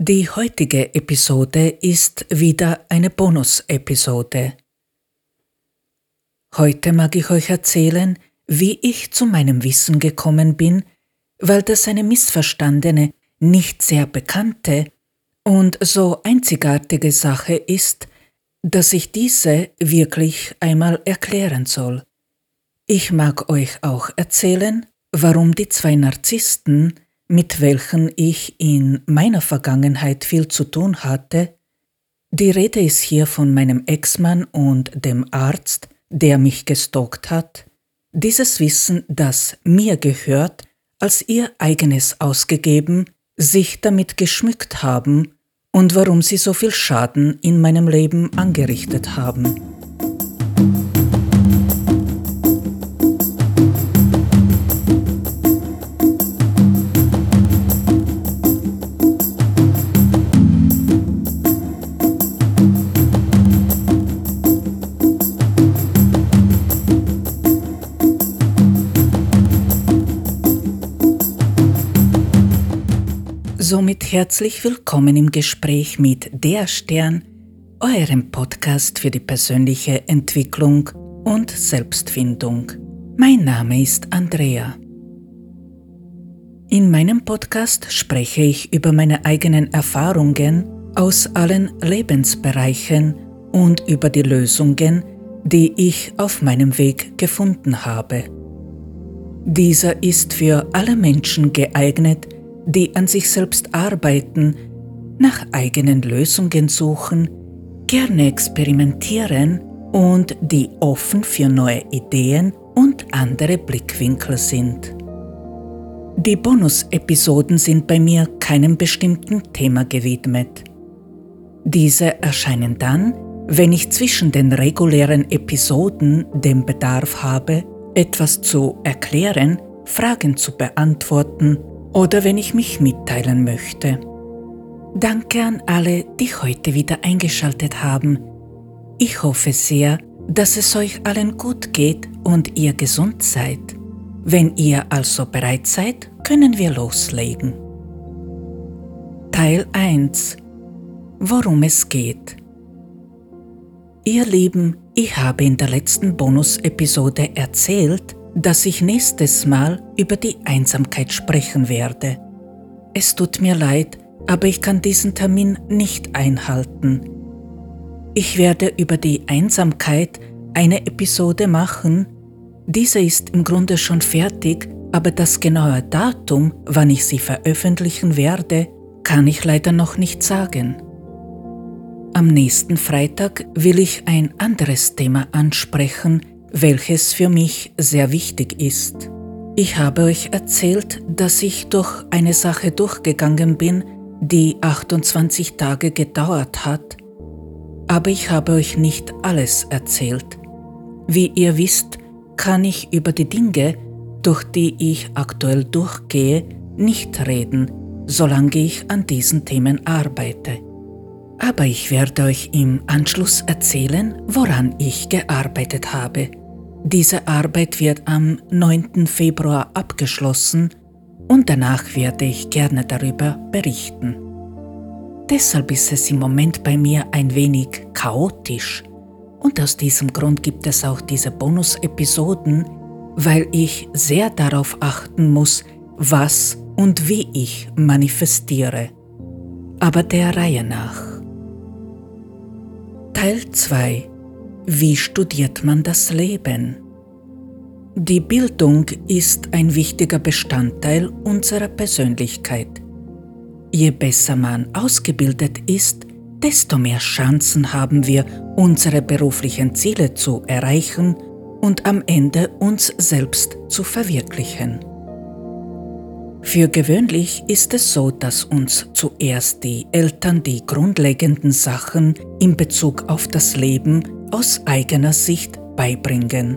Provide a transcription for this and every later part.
Die heutige Episode ist wieder eine Bonus-Episode. Heute mag ich euch erzählen, wie ich zu meinem Wissen gekommen bin, weil das eine missverstandene, nicht sehr bekannte und so einzigartige Sache ist, dass ich diese wirklich einmal erklären soll. Ich mag euch auch erzählen, warum die zwei Narzissten, mit welchen ich in meiner Vergangenheit viel zu tun hatte, die Rede ist hier von meinem Ex-Mann und dem Arzt, der mich gestalkt hat, dieses Wissen, das mir gehört, als ihr eigenes ausgegeben, sich damit geschmückt haben und warum sie so viel Schaden in meinem Leben angerichtet haben. Somit herzlich willkommen im Gespräch mit Der Stern, eurem Podcast für die persönliche Entwicklung und Selbstfindung. Mein Name ist Andrea. In meinem Podcast spreche ich über meine eigenen Erfahrungen aus allen Lebensbereichen und über die Lösungen, die ich auf meinem Weg gefunden habe. Dieser ist für alle Menschen geeignet, die an sich selbst arbeiten, nach eigenen Lösungen suchen, gerne experimentieren und die offen für neue Ideen und andere Blickwinkel sind. Die Bonus-Episoden sind bei mir keinem bestimmten Thema gewidmet. Diese erscheinen dann, wenn ich zwischen den regulären Episoden den Bedarf habe, etwas zu erklären, Fragen zu beantworten oder wenn ich mich mitteilen möchte. Danke an alle, die heute wieder eingeschaltet haben. Ich hoffe sehr, dass es euch allen gut geht und ihr gesund seid. Wenn ihr also bereit seid, können wir loslegen. Teil 1 Worum es geht Ihr Lieben, ich habe in der letzten Bonus-Episode erzählt, dass ich nächstes Mal über die Einsamkeit sprechen werde. Es tut mir leid, aber ich kann diesen Termin nicht einhalten. Ich werde über die Einsamkeit eine Episode machen. Diese ist im Grunde schon fertig, aber das genaue Datum, wann ich sie veröffentlichen werde, kann ich leider noch nicht sagen. Am nächsten Freitag will ich ein anderes Thema ansprechen, welches für mich sehr wichtig ist. Ich habe euch erzählt, dass ich durch eine Sache durchgegangen bin, die 28 Tage gedauert hat, aber ich habe euch nicht alles erzählt. Wie ihr wisst, kann ich über die Dinge, durch die ich aktuell durchgehe, nicht reden, solange ich an diesen Themen arbeite. Aber ich werde euch im Anschluss erzählen, woran ich gearbeitet habe. Diese Arbeit wird am 9. Februar abgeschlossen und danach werde ich gerne darüber berichten. Deshalb ist es im Moment bei mir ein wenig chaotisch und aus diesem Grund gibt es auch diese Bonus-Episoden, weil ich sehr darauf achten muss, was und wie ich manifestiere. Aber der Reihe nach. Teil 2 Wie studiert man das Leben? Die Bildung ist ein wichtiger Bestandteil unserer Persönlichkeit. Je besser man ausgebildet ist, desto mehr Chancen haben wir, unsere beruflichen Ziele zu erreichen und am Ende uns selbst zu verwirklichen. Für gewöhnlich ist es so, dass uns zuerst die Eltern die grundlegenden Sachen in Bezug auf das Leben aus eigener Sicht beibringen.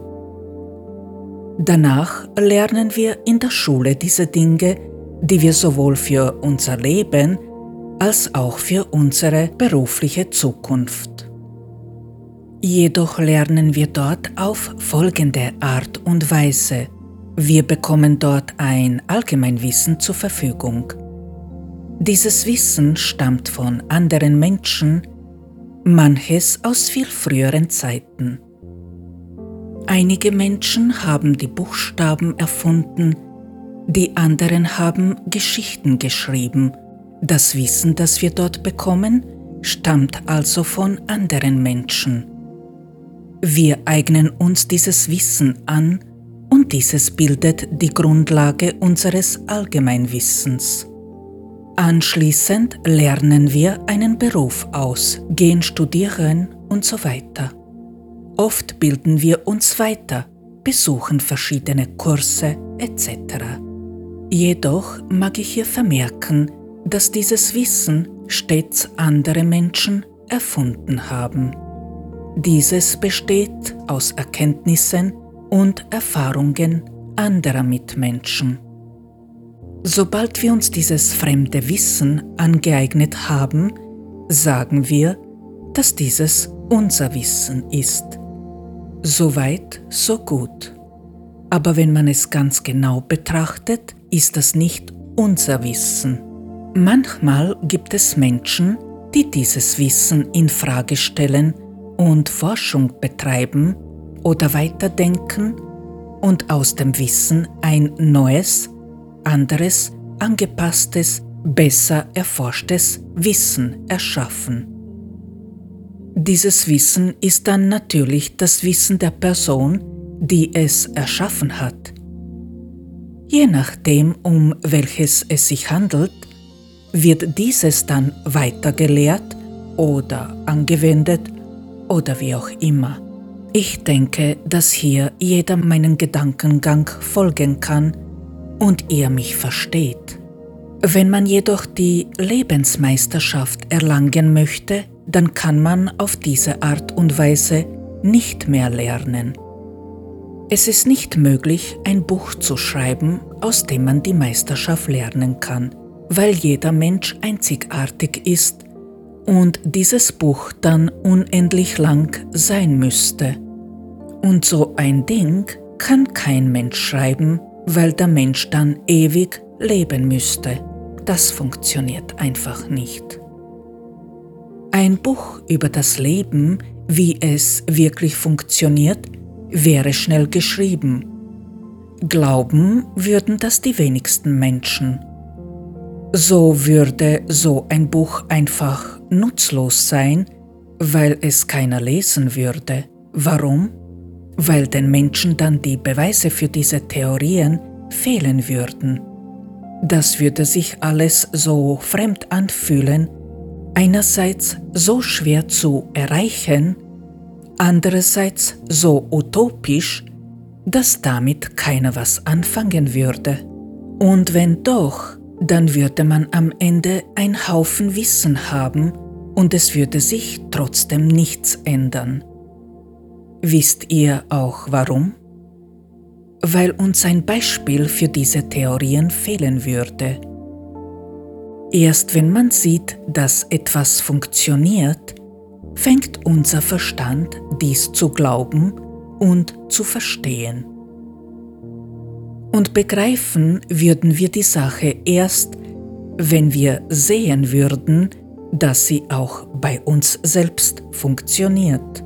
Danach lernen wir in der Schule diese Dinge, die wir sowohl für unser Leben als auch für unsere berufliche Zukunft. Jedoch lernen wir dort auf folgende Art und Weise – wir bekommen dort ein Allgemeinwissen zur Verfügung. Dieses Wissen stammt von anderen Menschen, manches aus viel früheren Zeiten. Einige Menschen haben die Buchstaben erfunden, die anderen haben Geschichten geschrieben. Das Wissen, das wir dort bekommen, stammt also von anderen Menschen. Wir eignen uns dieses Wissen an und dieses bildet die Grundlage unseres Allgemeinwissens. Anschließend lernen wir einen Beruf aus, gehen studieren und so weiter. Oft bilden wir uns weiter, besuchen verschiedene Kurse etc. Jedoch mag ich hier vermerken, dass dieses Wissen stets andere Menschen erfunden haben. Dieses besteht aus Erkenntnissen und Erfahrungen anderer Mitmenschen. Sobald wir uns dieses fremde Wissen angeeignet haben, sagen wir, dass dieses unser Wissen ist. Soweit, so gut. Aber wenn man es ganz genau betrachtet, ist das nicht unser Wissen. Manchmal gibt es Menschen, die dieses Wissen in Frage stellen und Forschung betreiben oder weiterdenken und aus dem Wissen ein neues, anderes, angepasstes, besser erforschtes Wissen erschaffen. Dieses Wissen ist dann natürlich das Wissen der Person, die es erschaffen hat. Je nachdem, um welches es sich handelt, wird dieses dann weitergelehrt oder angewendet oder wie auch immer. Ich denke, dass hier jeder meinen Gedankengang folgen kann und ihr mich versteht. Wenn man jedoch die Lebensmeisterschaft erlangen möchte, dann kann man auf diese Art und Weise nicht mehr lernen. Es ist nicht möglich, ein Buch zu schreiben, aus dem man die Meisterschaft lernen kann, weil jeder Mensch einzigartig ist und dieses Buch dann unendlich lang sein müsste. Und so ein Ding kann kein Mensch schreiben, weil der Mensch dann ewig leben müsste. Das funktioniert einfach nicht. Ein Buch über das Leben, wie es wirklich funktioniert, wäre schnell geschrieben. Glauben würden das die wenigsten Menschen. So würde so ein Buch einfach nutzlos sein, weil es keiner lesen würde. Warum? Weil den Menschen dann die Beweise für diese Theorien fehlen würden. Das würde sich alles so fremd anfühlen, einerseits so schwer zu erreichen, andererseits so utopisch, dass damit keiner was anfangen würde. Und wenn doch, dann würde man am Ende ein Haufen Wissen haben und es würde sich trotzdem nichts ändern. Wisst ihr auch warum? Weil uns ein Beispiel für diese Theorien fehlen würde. Erst wenn man sieht, dass etwas funktioniert, fängt unser Verstand dies zu glauben und zu verstehen. Und begreifen würden wir die Sache erst, wenn wir sehen würden, dass sie auch bei uns selbst funktioniert.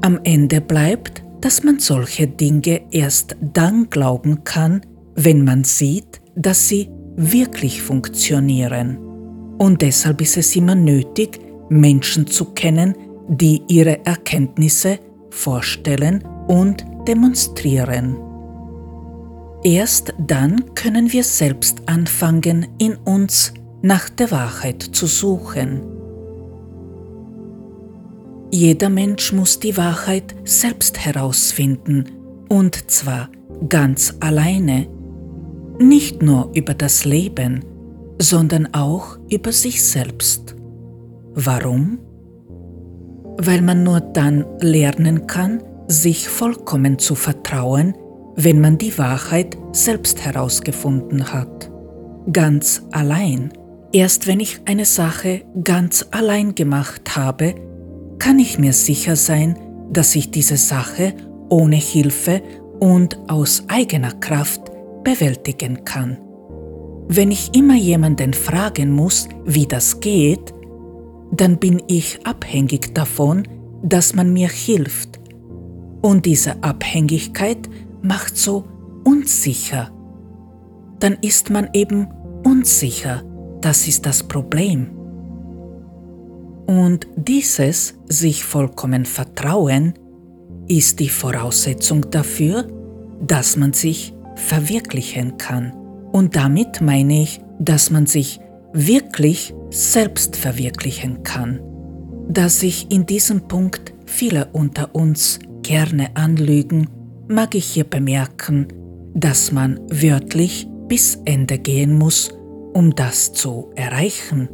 Am Ende bleibt, dass man solche Dinge erst dann glauben kann, wenn man sieht, dass sie wirklich funktionieren. Und deshalb ist es immer nötig, Menschen zu kennen, die ihre Erkenntnisse vorstellen und demonstrieren. Erst dann können wir selbst anfangen, in uns nach der Wahrheit zu suchen. Jeder Mensch muss die Wahrheit selbst herausfinden, und zwar ganz alleine, nicht nur über das Leben, sondern auch über sich selbst. Warum? Weil man nur dann lernen kann, sich vollkommen zu vertrauen, wenn man die Wahrheit selbst herausgefunden hat. Ganz allein. Erst wenn ich eine Sache ganz allein gemacht habe, kann ich mir sicher sein, dass ich diese Sache ohne Hilfe und aus eigener Kraft bewältigen kann. Wenn ich immer jemanden fragen muss, wie das geht, dann bin ich abhängig davon, dass man mir hilft. Und diese Abhängigkeit macht so unsicher. Dann ist man eben unsicher. Das ist das Problem. Und dieses sich vollkommen vertrauen ist die Voraussetzung dafür, dass man sich verwirklichen kann. Und damit meine ich, dass man sich wirklich selbst verwirklichen kann. Da sich in diesem Punkt viele unter uns gerne anlügen, mag ich hier bemerken, dass man wörtlich bis Ende gehen muss, um das zu erreichen.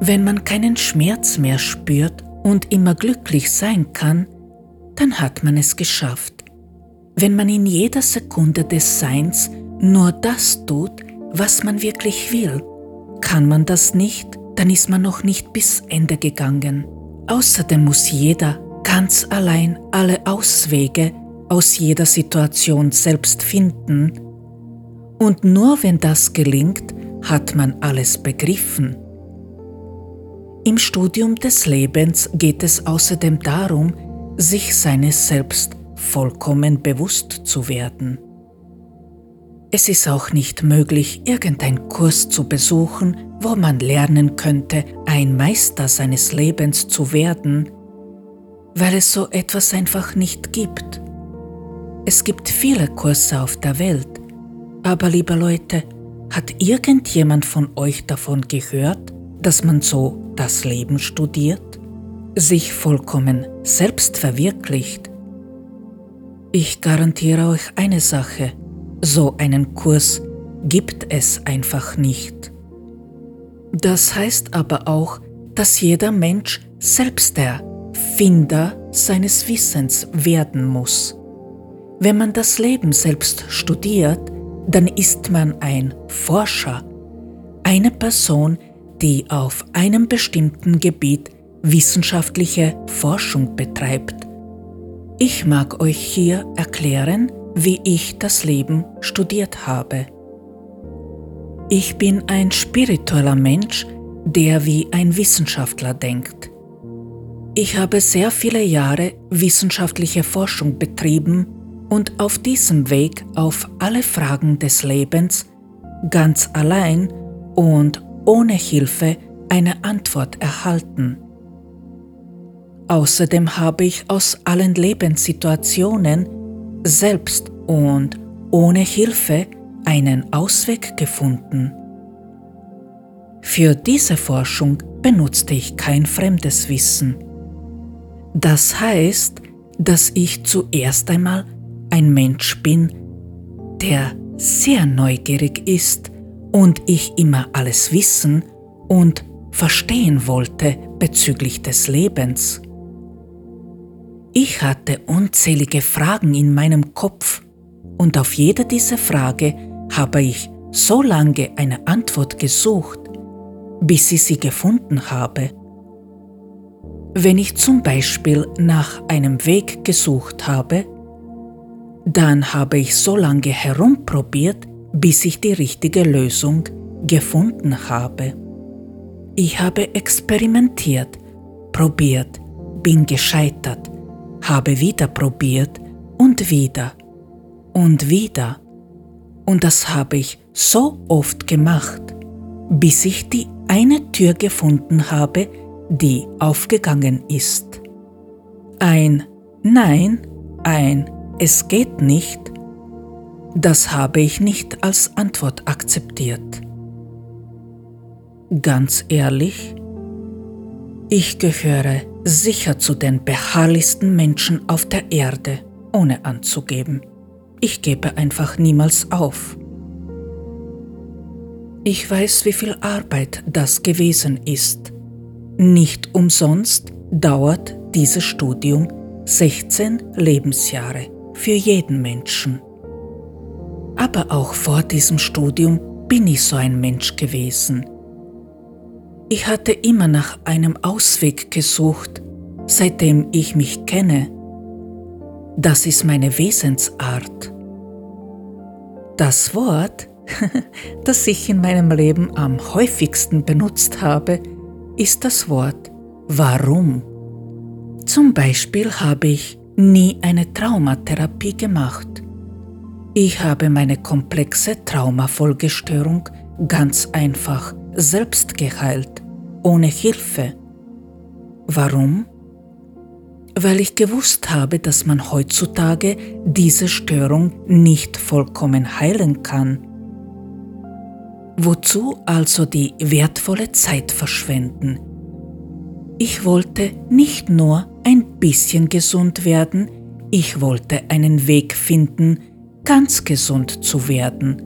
Wenn man keinen Schmerz mehr spürt und immer glücklich sein kann, dann hat man es geschafft. Wenn man in jeder Sekunde des Seins nur das tut, was man wirklich will. Kann man das nicht, dann ist man noch nicht bis Ende gegangen. Außerdem muss jeder ganz allein alle Auswege aus jeder Situation selbst finden. Und nur wenn das gelingt, hat man alles begriffen. Im Studium des Lebens geht es außerdem darum, sich seines Selbst vollkommen bewusst zu werden. Es ist auch nicht möglich, irgendeinen Kurs zu besuchen, wo man lernen könnte, ein Meister seines Lebens zu werden, weil es so etwas einfach nicht gibt. Es gibt viele Kurse auf der Welt, aber liebe Leute, hat irgendjemand von euch davon gehört, dass man so das Leben studiert, sich vollkommen selbst verwirklicht? Ich garantiere euch eine Sache, so einen Kurs gibt es einfach nicht. Das heißt aber auch, dass jeder Mensch selbst der Finder seines Wissens werden muss. Wenn man das Leben selbst studiert, dann ist man ein Forscher, eine Person, die auf einem bestimmten Gebiet wissenschaftliche Forschung betreibt. Ich mag euch hier erklären, wie ich das Leben studiert habe. Ich bin ein spiritueller Mensch, der wie ein Wissenschaftler denkt. Ich habe sehr viele Jahre wissenschaftliche Forschung betrieben und auf diesem Weg auf alle Fragen des Lebens ganz allein und ohne Hilfe eine Antwort erhalten. Außerdem habe ich aus allen Lebenssituationen selbst und ohne Hilfe einen Ausweg gefunden. Für diese Forschung benutzte ich kein fremdes Wissen. Das heißt, dass ich zuerst einmal ein Mensch bin, der sehr neugierig ist und ich immer alles wissen und verstehen wollte bezüglich des Lebens. Ich hatte unzählige Fragen in meinem Kopf und auf jede dieser Frage habe ich so lange eine Antwort gesucht, bis ich sie gefunden habe. Wenn ich zum Beispiel nach einem Weg gesucht habe, dann habe ich so lange herumprobiert, bis ich die richtige Lösung gefunden habe. Ich habe experimentiert, probiert, bin gescheitert, habe wieder probiert und wieder und wieder. Und das habe ich so oft gemacht, bis ich die eine Tür gefunden habe, die aufgegangen ist. Ein Nein, ein Es geht nicht, das habe ich nicht als Antwort akzeptiert. Ganz ehrlich, ich gehöre sicher zu den beharrlichsten Menschen auf der Erde, ohne anzugeben. Ich gebe einfach niemals auf. Ich weiß, wie viel Arbeit das gewesen ist. Nicht umsonst dauert dieses Studium 16 Lebensjahre für jeden Menschen. Aber auch vor diesem Studium bin ich so ein Mensch gewesen. Ich hatte immer nach einem Ausweg gesucht, seitdem ich mich kenne. Das ist meine Wesensart. Das Wort das ich in meinem Leben am häufigsten benutzt habe, ist das Wort Warum. Zum Beispiel habe ich nie eine Traumatherapie gemacht. Ich habe meine komplexe Traumafolgestörung ganz einfach selbst geheilt, ohne Hilfe. Warum? Weil ich gewusst habe, dass man heutzutage diese Störung nicht vollkommen heilen kann. Wozu also die wertvolle Zeit verschwenden? Ich wollte nicht nur ein bisschen gesund werden, ich wollte einen Weg finden, ganz gesund zu werden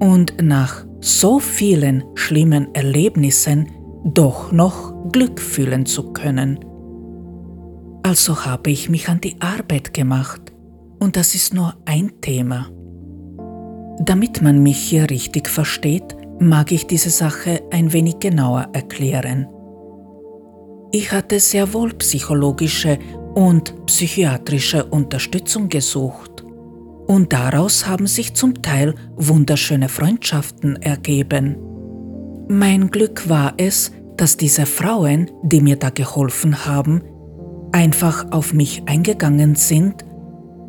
und nach so vielen schlimmen Erlebnissen doch noch Glück fühlen zu können. Also habe ich mich an die Arbeit gemacht und das ist nur ein Thema. Damit man mich hier richtig versteht, mag ich diese Sache ein wenig genauer erklären. Ich hatte sehr wohl psychologische und psychiatrische Unterstützung gesucht und daraus haben sich zum Teil wunderschöne Freundschaften ergeben. Mein Glück war es, dass diese Frauen, die mir da geholfen haben, einfach auf mich eingegangen sind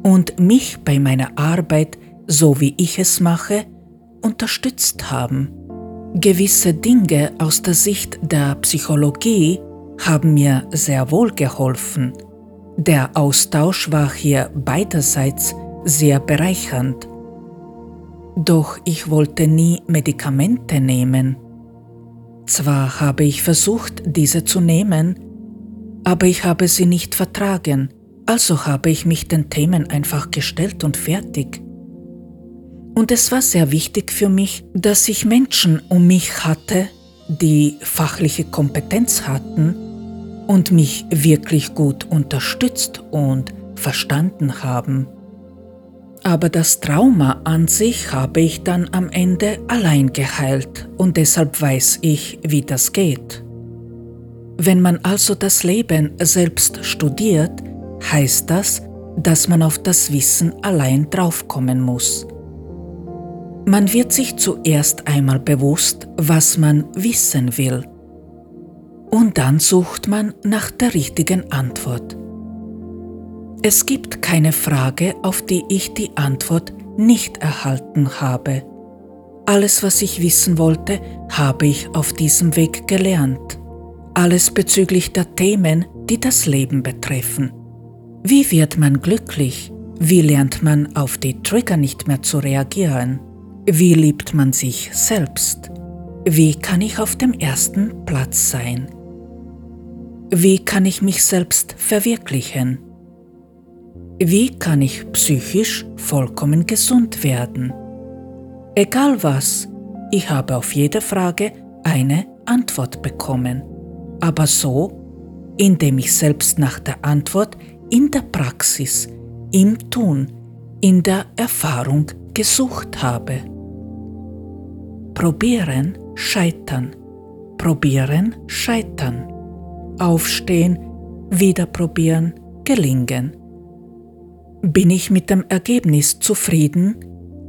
und mich bei meiner Arbeit, so wie ich es mache, unterstützt haben. Gewisse Dinge aus der Sicht der Psychologie haben mir sehr wohl geholfen. Der Austausch war hier beiderseits sehr bereichernd. Doch ich wollte nie Medikamente nehmen. Zwar habe ich versucht, diese zu nehmen, aber ich habe sie nicht vertragen, also habe ich mich den Themen einfach gestellt und fertig. Und es war sehr wichtig für mich, dass ich Menschen um mich hatte, die fachliche Kompetenz hatten und mich wirklich gut unterstützt und verstanden haben. Aber das Trauma an sich habe ich dann am Ende allein geheilt und deshalb weiß ich, wie das geht. Wenn man also das Leben selbst studiert, heißt das, dass man auf das Wissen allein draufkommen muss. Man wird sich zuerst einmal bewusst, was man wissen will. Und dann sucht man nach der richtigen Antwort. Es gibt keine Frage, auf die ich die Antwort nicht erhalten habe. Alles, was ich wissen wollte, habe ich auf diesem Weg gelernt. Alles bezüglich der Themen, die das Leben betreffen. Wie wird man glücklich? Wie lernt man auf die Trigger nicht mehr zu reagieren? Wie liebt man sich selbst? Wie kann ich auf dem ersten Platz sein? Wie kann ich mich selbst verwirklichen? Wie kann ich psychisch vollkommen gesund werden? Egal was, ich habe auf jede Frage eine Antwort bekommen. Aber so, indem ich selbst nach der Antwort in der Praxis, im Tun, in der Erfahrung gesucht habe. Probieren, scheitern. Probieren, scheitern. Aufstehen, wieder probieren, gelingen bin ich mit dem Ergebnis zufrieden?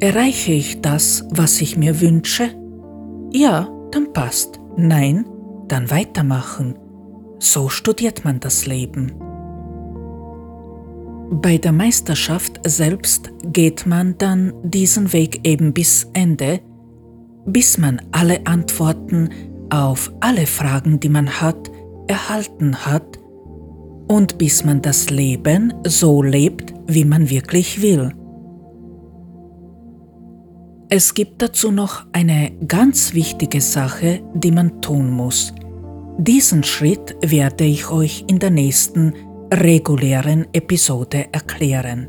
Erreiche ich das, was ich mir wünsche? Ja, dann passt. Nein, dann weitermachen. So studiert man das Leben. Bei der Meisterschaft selbst geht man dann diesen Weg eben bis Ende, bis man alle Antworten auf alle Fragen, die man hat, erhalten hat und bis man das Leben so lebt, wie man wirklich will. Es gibt dazu noch eine ganz wichtige Sache, die man tun muss. Diesen Schritt werde ich euch in der nächsten regulären Episode erklären.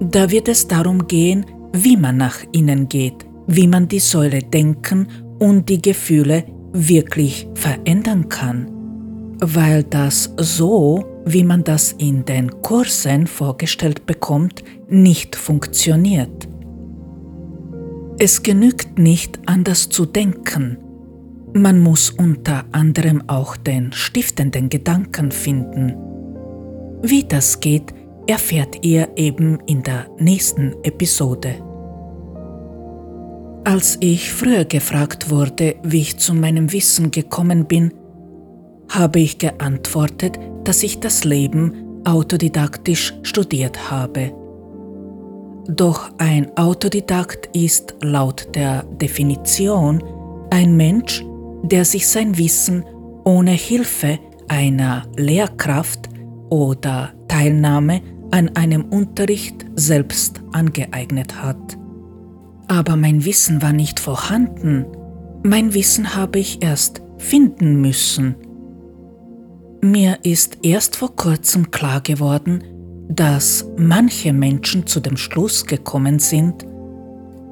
Da wird es darum gehen, wie man nach innen geht, wie man die Säule Denken und die Gefühle wirklich verändern kann weil das so, wie man das in den Kursen vorgestellt bekommt, nicht funktioniert. Es genügt nicht anders zu denken. Man muss unter anderem auch den stiftenden Gedanken finden. Wie das geht, erfährt ihr eben in der nächsten Episode. Als ich früher gefragt wurde, wie ich zu meinem Wissen gekommen bin, habe ich geantwortet, dass ich das Leben autodidaktisch studiert habe. Doch ein Autodidakt ist laut der Definition ein Mensch, der sich sein Wissen ohne Hilfe einer Lehrkraft oder Teilnahme an einem Unterricht selbst angeeignet hat. Aber mein Wissen war nicht vorhanden, mein Wissen habe ich erst finden müssen. Mir ist erst vor kurzem klar geworden, dass manche Menschen zu dem Schluss gekommen sind,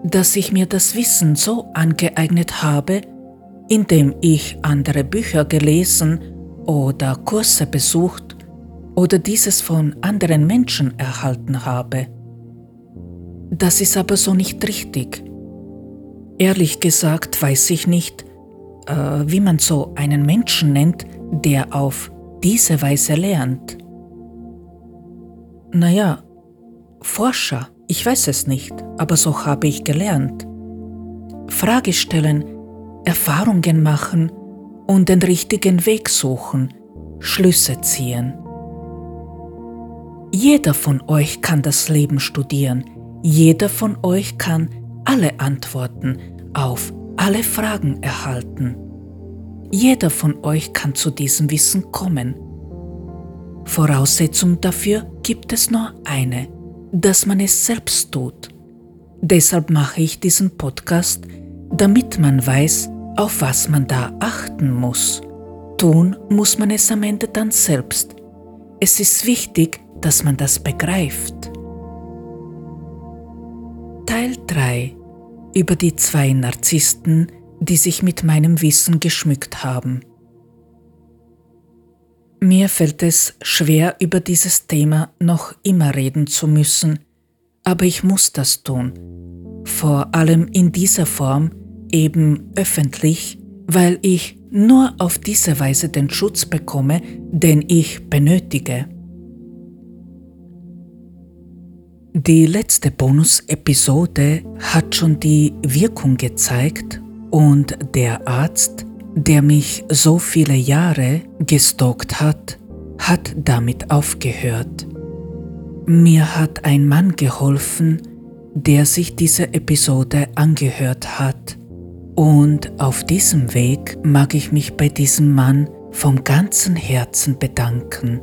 dass ich mir das Wissen so angeeignet habe, indem ich andere Bücher gelesen oder Kurse besucht oder dieses von anderen Menschen erhalten habe. Das ist aber so nicht richtig. Ehrlich gesagt weiß ich nicht, äh, wie man so einen Menschen nennt, der auf diese Weise lernt. Naja, Forscher, ich weiß es nicht, aber so habe ich gelernt. Frage stellen, Erfahrungen machen und den richtigen Weg suchen, Schlüsse ziehen. Jeder von euch kann das Leben studieren, jeder von euch kann alle Antworten auf alle Fragen erhalten. Jeder von euch kann zu diesem Wissen kommen. Voraussetzung dafür gibt es nur eine, dass man es selbst tut. Deshalb mache ich diesen Podcast, damit man weiß, auf was man da achten muss. Tun muss man es am Ende dann selbst. Es ist wichtig, dass man das begreift. Teil 3 über die zwei Narzissten, die sich mit meinem Wissen geschmückt haben. Mir fällt es schwer, über dieses Thema noch immer reden zu müssen, aber ich muss das tun, vor allem in dieser Form, eben öffentlich, weil ich nur auf diese Weise den Schutz bekomme, den ich benötige. Die letzte Bonus-Episode hat schon die Wirkung gezeigt und der Arzt, der mich so viele Jahre gestalkt hat, hat damit aufgehört. Mir hat ein Mann geholfen, der sich diese Episode angehört hat. Und auf diesem Weg mag ich mich bei diesem Mann vom ganzen Herzen bedanken.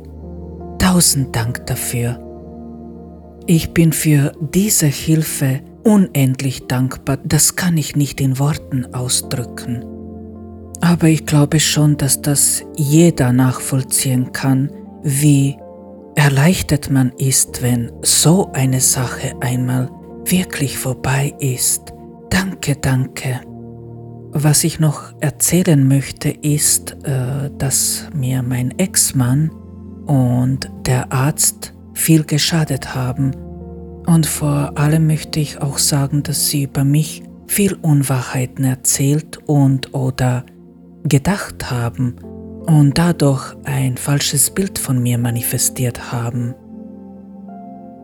Tausend Dank dafür. Ich bin für diese Hilfe unendlich dankbar, das kann ich nicht in Worten ausdrücken. Aber ich glaube schon, dass das jeder nachvollziehen kann, wie erleichtert man ist, wenn so eine Sache einmal wirklich vorbei ist. Danke, danke. Was ich noch erzählen möchte, ist, äh, dass mir mein Ex-Mann und der Arzt viel geschadet haben und vor allem möchte ich auch sagen, dass sie über mich viel Unwahrheiten erzählt und oder gedacht haben und dadurch ein falsches Bild von mir manifestiert haben.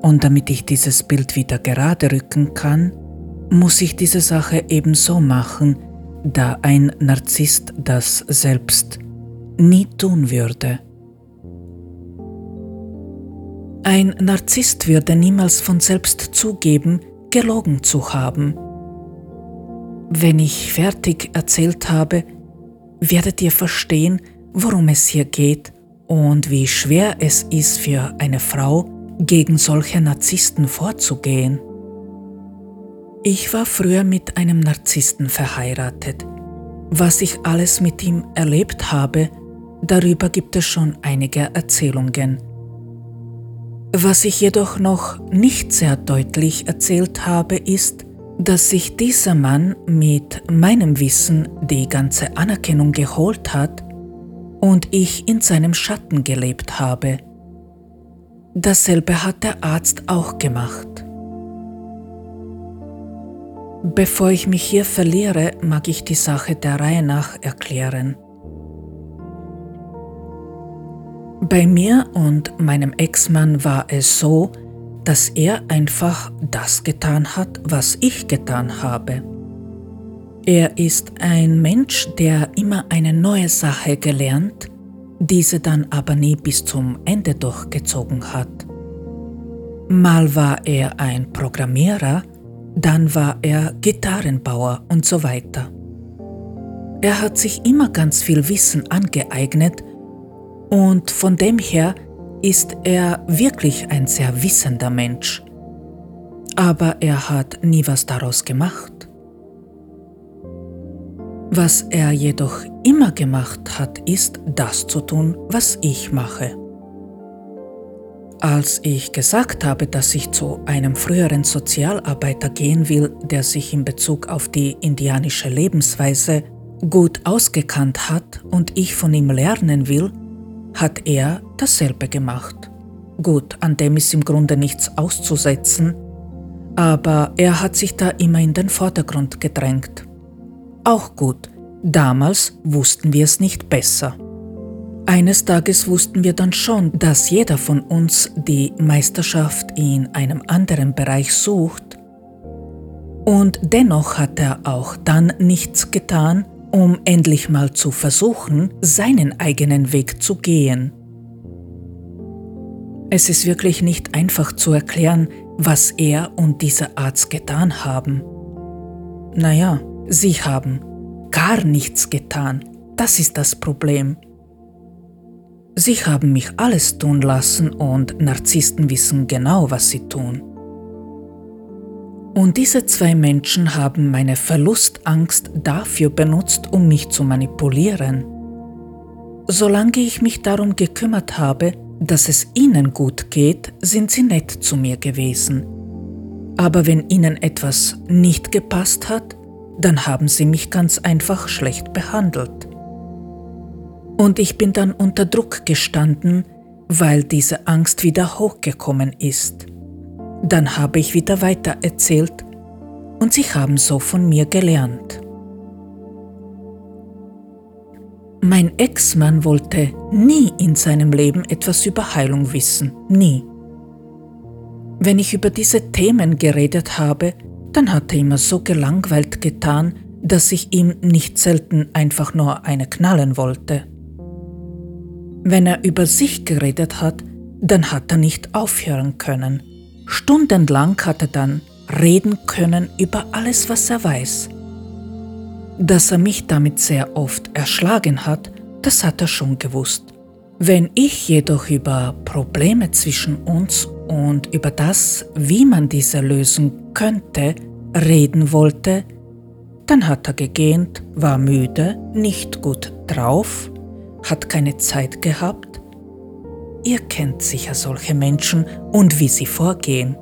Und damit ich dieses Bild wieder gerade rücken kann, muss ich diese Sache ebenso machen, da ein Narzisst das selbst nie tun würde. Ein Narzisst würde niemals von selbst zugeben, gelogen zu haben. Wenn ich fertig erzählt habe, werdet ihr verstehen, worum es hier geht und wie schwer es ist für eine Frau, gegen solche Narzissten vorzugehen. Ich war früher mit einem Narzissten verheiratet. Was ich alles mit ihm erlebt habe, darüber gibt es schon einige Erzählungen. Was ich jedoch noch nicht sehr deutlich erzählt habe, ist, dass sich dieser Mann mit meinem Wissen die ganze Anerkennung geholt hat und ich in seinem Schatten gelebt habe. Dasselbe hat der Arzt auch gemacht. Bevor ich mich hier verliere, mag ich die Sache der Reihe nach erklären. Bei mir und meinem Ex-Mann war es so, dass er einfach das getan hat, was ich getan habe. Er ist ein Mensch, der immer eine neue Sache gelernt, diese dann aber nie bis zum Ende durchgezogen hat. Mal war er ein Programmierer, dann war er Gitarrenbauer und so weiter. Er hat sich immer ganz viel Wissen angeeignet und von dem her ist er wirklich ein sehr wissender Mensch. Aber er hat nie was daraus gemacht. Was er jedoch immer gemacht hat, ist das zu tun, was ich mache. Als ich gesagt habe, dass ich zu einem früheren Sozialarbeiter gehen will, der sich in Bezug auf die indianische Lebensweise gut ausgekannt hat und ich von ihm lernen will, hat er dasselbe gemacht. Gut, an dem ist im Grunde nichts auszusetzen, aber er hat sich da immer in den Vordergrund gedrängt. Auch gut, damals wussten wir es nicht besser. Eines Tages wussten wir dann schon, dass jeder von uns die Meisterschaft in einem anderen Bereich sucht, und dennoch hat er auch dann nichts getan, um endlich mal zu versuchen, seinen eigenen Weg zu gehen. Es ist wirklich nicht einfach zu erklären, was er und dieser Arzt getan haben. Naja, sie haben gar nichts getan, das ist das Problem. Sie haben mich alles tun lassen und Narzissten wissen genau, was sie tun. Und diese zwei Menschen haben meine Verlustangst dafür benutzt, um mich zu manipulieren. Solange ich mich darum gekümmert habe, dass es ihnen gut geht, sind sie nett zu mir gewesen. Aber wenn ihnen etwas nicht gepasst hat, dann haben sie mich ganz einfach schlecht behandelt. Und ich bin dann unter Druck gestanden, weil diese Angst wieder hochgekommen ist. Dann habe ich wieder weiter erzählt und sie haben so von mir gelernt. Mein Ex-Mann wollte nie in seinem Leben etwas über Heilung wissen, nie. Wenn ich über diese Themen geredet habe, dann hat er immer so gelangweilt getan, dass ich ihm nicht selten einfach nur eine knallen wollte. Wenn er über sich geredet hat, dann hat er nicht aufhören können. Stundenlang hat er dann reden können über alles, was er weiß. Dass er mich damit sehr oft erschlagen hat, das hat er schon gewusst. Wenn ich jedoch über Probleme zwischen uns und über das, wie man diese lösen könnte, reden wollte, dann hat er gegähnt, war müde, nicht gut drauf, hat keine Zeit gehabt Ihr kennt sicher solche Menschen und wie sie vorgehen.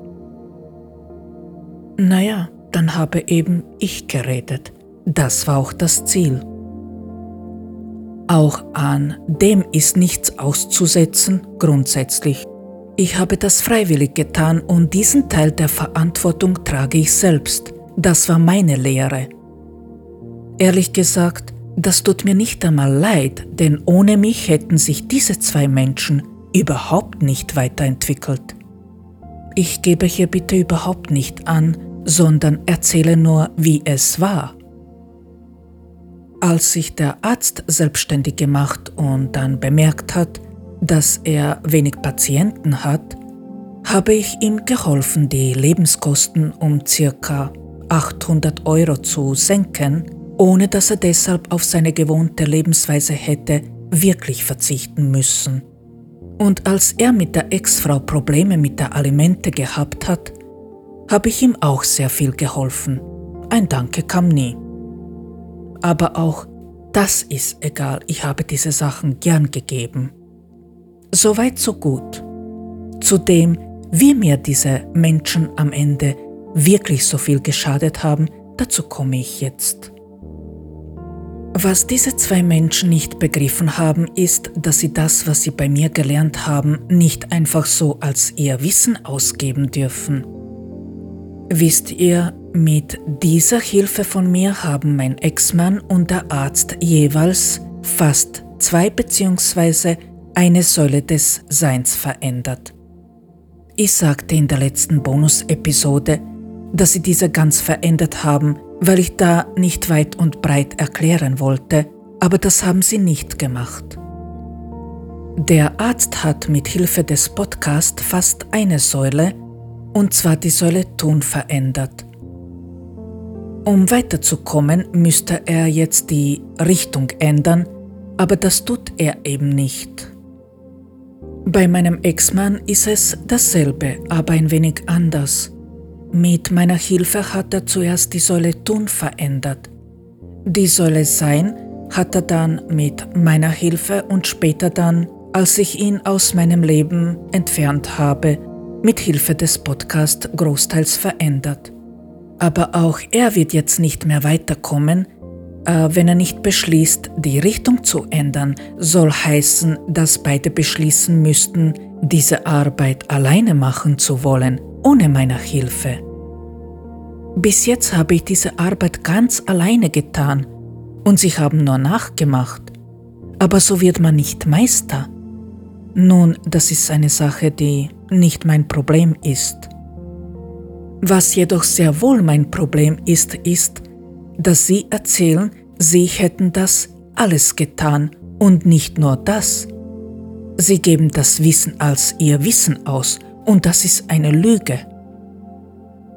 Naja, dann habe eben ich geredet. Das war auch das Ziel. Auch an dem ist nichts auszusetzen, grundsätzlich. Ich habe das freiwillig getan und diesen Teil der Verantwortung trage ich selbst. Das war meine Lehre. Ehrlich gesagt, das tut mir nicht einmal leid, denn ohne mich hätten sich diese zwei Menschen überhaupt nicht weiterentwickelt. Ich gebe hier bitte überhaupt nicht an, sondern erzähle nur, wie es war. Als sich der Arzt selbstständig gemacht und dann bemerkt hat, dass er wenig Patienten hat, habe ich ihm geholfen, die Lebenskosten um ca. 800 Euro zu senken, ohne dass er deshalb auf seine gewohnte Lebensweise hätte wirklich verzichten müssen. Und als er mit der Ex-Frau Probleme mit der Alimente gehabt hat, habe ich ihm auch sehr viel geholfen. Ein Danke kam nie. Aber auch das ist egal, ich habe diese Sachen gern gegeben. Soweit so gut. Zudem, wie mir diese Menschen am Ende wirklich so viel geschadet haben, dazu komme ich jetzt. Was diese zwei Menschen nicht begriffen haben, ist, dass sie das, was sie bei mir gelernt haben, nicht einfach so als ihr Wissen ausgeben dürfen. Wisst ihr, mit dieser Hilfe von mir haben mein Ex-Mann und der Arzt jeweils fast zwei bzw. eine Säule des Seins verändert. Ich sagte in der letzten Bonus-Episode, dass sie diese ganz verändert haben, weil ich da nicht weit und breit erklären wollte, aber das haben sie nicht gemacht. Der Arzt hat mit Hilfe des Podcasts fast eine Säule, und zwar die Säule Ton verändert. Um weiterzukommen, müsste er jetzt die Richtung ändern, aber das tut er eben nicht. Bei meinem Ex-Mann ist es dasselbe, aber ein wenig anders. Mit meiner Hilfe hat er zuerst die Säule Tun verändert. Die Säule Sein hat er dann mit meiner Hilfe und später dann, als ich ihn aus meinem Leben entfernt habe, mit Hilfe des Podcasts großteils verändert. Aber auch er wird jetzt nicht mehr weiterkommen, äh, wenn er nicht beschließt, die Richtung zu ändern, soll heißen, dass beide beschließen müssten, diese Arbeit alleine machen zu wollen, ohne meine Hilfe. Bis jetzt habe ich diese Arbeit ganz alleine getan und sie haben nur nachgemacht. Aber so wird man nicht Meister. Nun, das ist eine Sache, die nicht mein Problem ist. Was jedoch sehr wohl mein Problem ist, ist, dass sie erzählen, sie hätten das alles getan und nicht nur das. Sie geben das Wissen als ihr Wissen aus und das ist eine Lüge.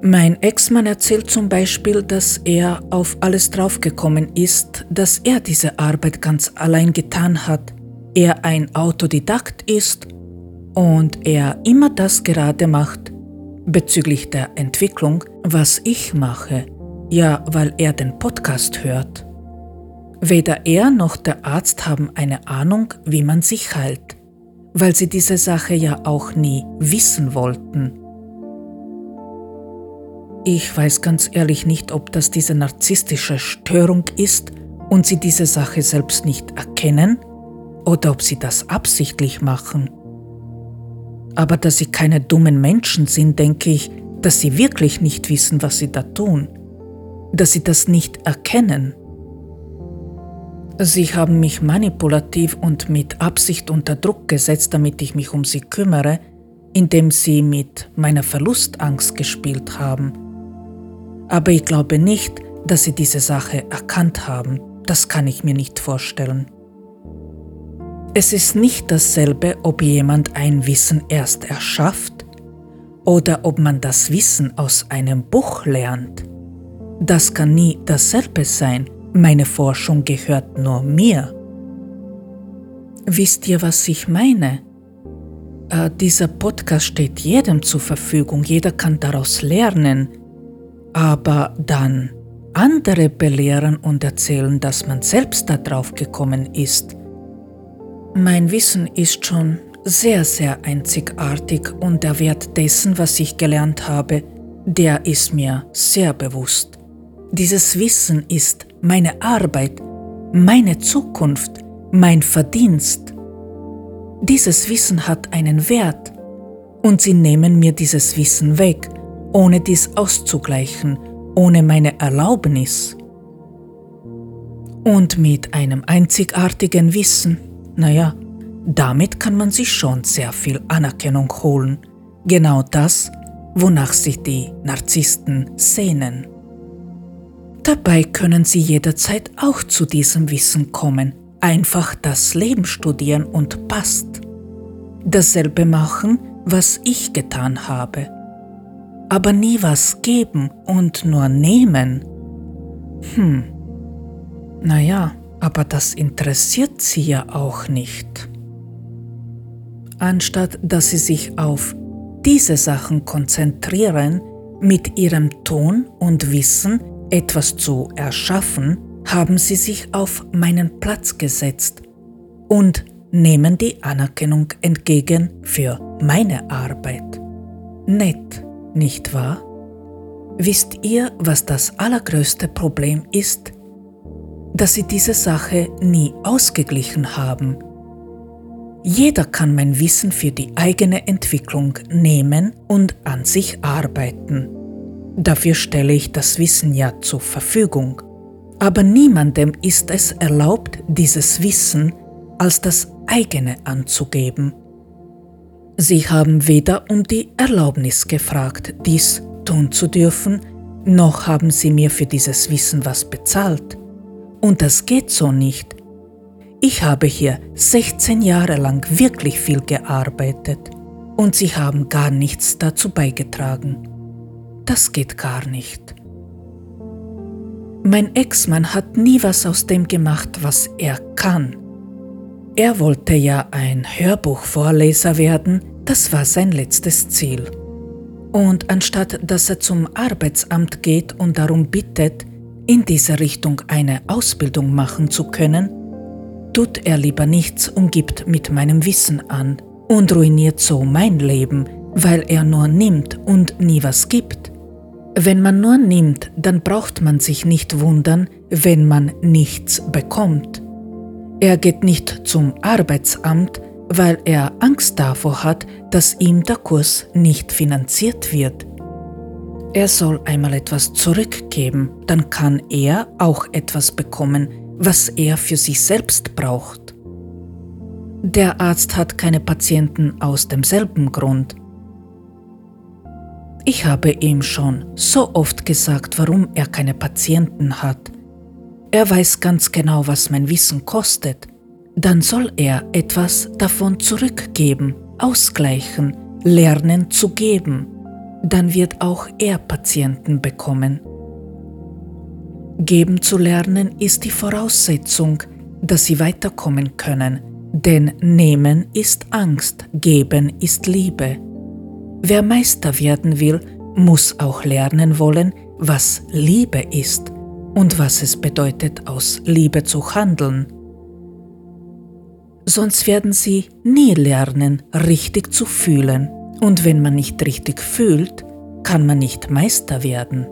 Mein Ex-Mann erzählt zum Beispiel, dass er auf alles draufgekommen ist, dass er diese Arbeit ganz allein getan hat, er ein Autodidakt ist und er immer das gerade macht bezüglich der Entwicklung, was ich mache, ja, weil er den Podcast hört. Weder er noch der Arzt haben eine Ahnung, wie man sich heilt, weil sie diese Sache ja auch nie wissen wollten. Ich weiß ganz ehrlich nicht, ob das diese narzisstische Störung ist und sie diese Sache selbst nicht erkennen oder ob sie das absichtlich machen. Aber dass sie keine dummen Menschen sind, denke ich, dass sie wirklich nicht wissen, was sie da tun, dass sie das nicht erkennen. Sie haben mich manipulativ und mit Absicht unter Druck gesetzt, damit ich mich um sie kümmere, indem sie mit meiner Verlustangst gespielt haben aber ich glaube nicht, dass sie diese Sache erkannt haben. Das kann ich mir nicht vorstellen. Es ist nicht dasselbe, ob jemand ein Wissen erst erschafft oder ob man das Wissen aus einem Buch lernt. Das kann nie dasselbe sein. Meine Forschung gehört nur mir. Wisst ihr, was ich meine? Äh, dieser Podcast steht jedem zur Verfügung, jeder kann daraus lernen aber dann andere belehren und erzählen, dass man selbst darauf gekommen ist. Mein Wissen ist schon sehr, sehr einzigartig und der Wert dessen, was ich gelernt habe, der ist mir sehr bewusst. Dieses Wissen ist meine Arbeit, meine Zukunft, mein Verdienst. Dieses Wissen hat einen Wert und sie nehmen mir dieses Wissen weg ohne dies auszugleichen, ohne meine Erlaubnis. Und mit einem einzigartigen Wissen, naja, damit kann man sich schon sehr viel Anerkennung holen. Genau das, wonach sich die Narzissten sehnen. Dabei können sie jederzeit auch zu diesem Wissen kommen, einfach das Leben studieren und passt. Dasselbe machen, was ich getan habe aber nie was geben und nur nehmen. Hm, naja, aber das interessiert sie ja auch nicht. Anstatt dass sie sich auf diese Sachen konzentrieren, mit ihrem Ton und Wissen etwas zu erschaffen, haben sie sich auf meinen Platz gesetzt und nehmen die Anerkennung entgegen für meine Arbeit. Nett nicht wahr? Wisst ihr, was das allergrößte Problem ist? Dass sie diese Sache nie ausgeglichen haben. Jeder kann mein Wissen für die eigene Entwicklung nehmen und an sich arbeiten. Dafür stelle ich das Wissen ja zur Verfügung. Aber niemandem ist es erlaubt, dieses Wissen als das eigene anzugeben. Sie haben weder um die Erlaubnis gefragt, dies tun zu dürfen, noch haben Sie mir für dieses Wissen was bezahlt. Und das geht so nicht. Ich habe hier 16 Jahre lang wirklich viel gearbeitet und Sie haben gar nichts dazu beigetragen. Das geht gar nicht. Mein Ex-Mann hat nie was aus dem gemacht, was er kann. Er wollte ja ein Hörbuchvorleser werden, das war sein letztes Ziel. Und anstatt dass er zum Arbeitsamt geht und darum bittet, in dieser Richtung eine Ausbildung machen zu können, tut er lieber nichts und gibt mit meinem Wissen an und ruiniert so mein Leben, weil er nur nimmt und nie was gibt. Wenn man nur nimmt, dann braucht man sich nicht wundern, wenn man nichts bekommt. Er geht nicht zum Arbeitsamt, weil er Angst davor hat, dass ihm der Kurs nicht finanziert wird. Er soll einmal etwas zurückgeben, dann kann er auch etwas bekommen, was er für sich selbst braucht. Der Arzt hat keine Patienten aus demselben Grund. Ich habe ihm schon so oft gesagt, warum er keine Patienten hat. Er weiß ganz genau, was mein Wissen kostet. Dann soll er etwas davon zurückgeben, ausgleichen, lernen zu geben. Dann wird auch er Patienten bekommen. Geben zu lernen ist die Voraussetzung, dass sie weiterkommen können, denn nehmen ist Angst, geben ist Liebe. Wer Meister werden will, muss auch lernen wollen, was Liebe ist und was es bedeutet, aus Liebe zu handeln. Sonst werden sie nie lernen, richtig zu fühlen. Und wenn man nicht richtig fühlt, kann man nicht Meister werden.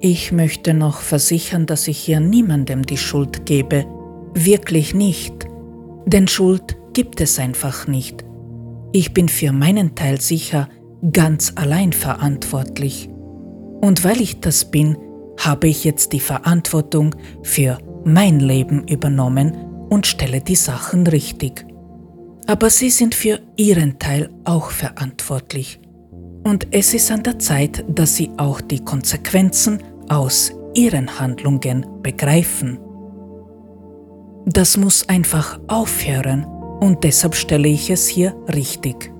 Ich möchte noch versichern, dass ich hier niemandem die Schuld gebe. Wirklich nicht. Denn Schuld gibt es einfach nicht. Ich bin für meinen Teil sicher ganz allein verantwortlich. Und weil ich das bin, habe ich jetzt die Verantwortung für mein Leben übernommen und stelle die Sachen richtig. Aber Sie sind für Ihren Teil auch verantwortlich. Und es ist an der Zeit, dass Sie auch die Konsequenzen aus Ihren Handlungen begreifen. Das muss einfach aufhören und deshalb stelle ich es hier richtig.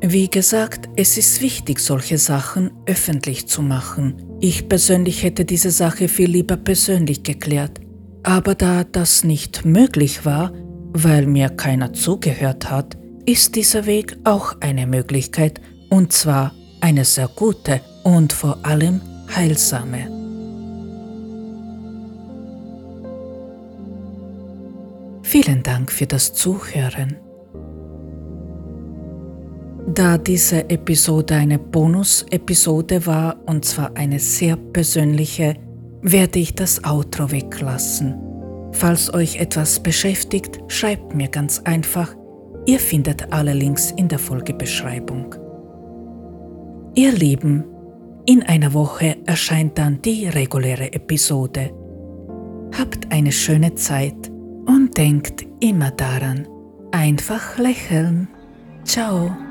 Wie gesagt, es ist wichtig, solche Sachen öffentlich zu machen. Ich persönlich hätte diese Sache viel lieber persönlich geklärt. Aber da das nicht möglich war, weil mir keiner zugehört hat, ist dieser Weg auch eine Möglichkeit, und zwar eine sehr gute und vor allem heilsame. Vielen Dank für das Zuhören. Da diese Episode eine Bonus-Episode war und zwar eine sehr persönliche, werde ich das Outro weglassen. Falls euch etwas beschäftigt, schreibt mir ganz einfach. Ihr findet alle Links in der Folgebeschreibung. Ihr Lieben, in einer Woche erscheint dann die reguläre Episode. Habt eine schöne Zeit und denkt immer daran, einfach lächeln. Ciao.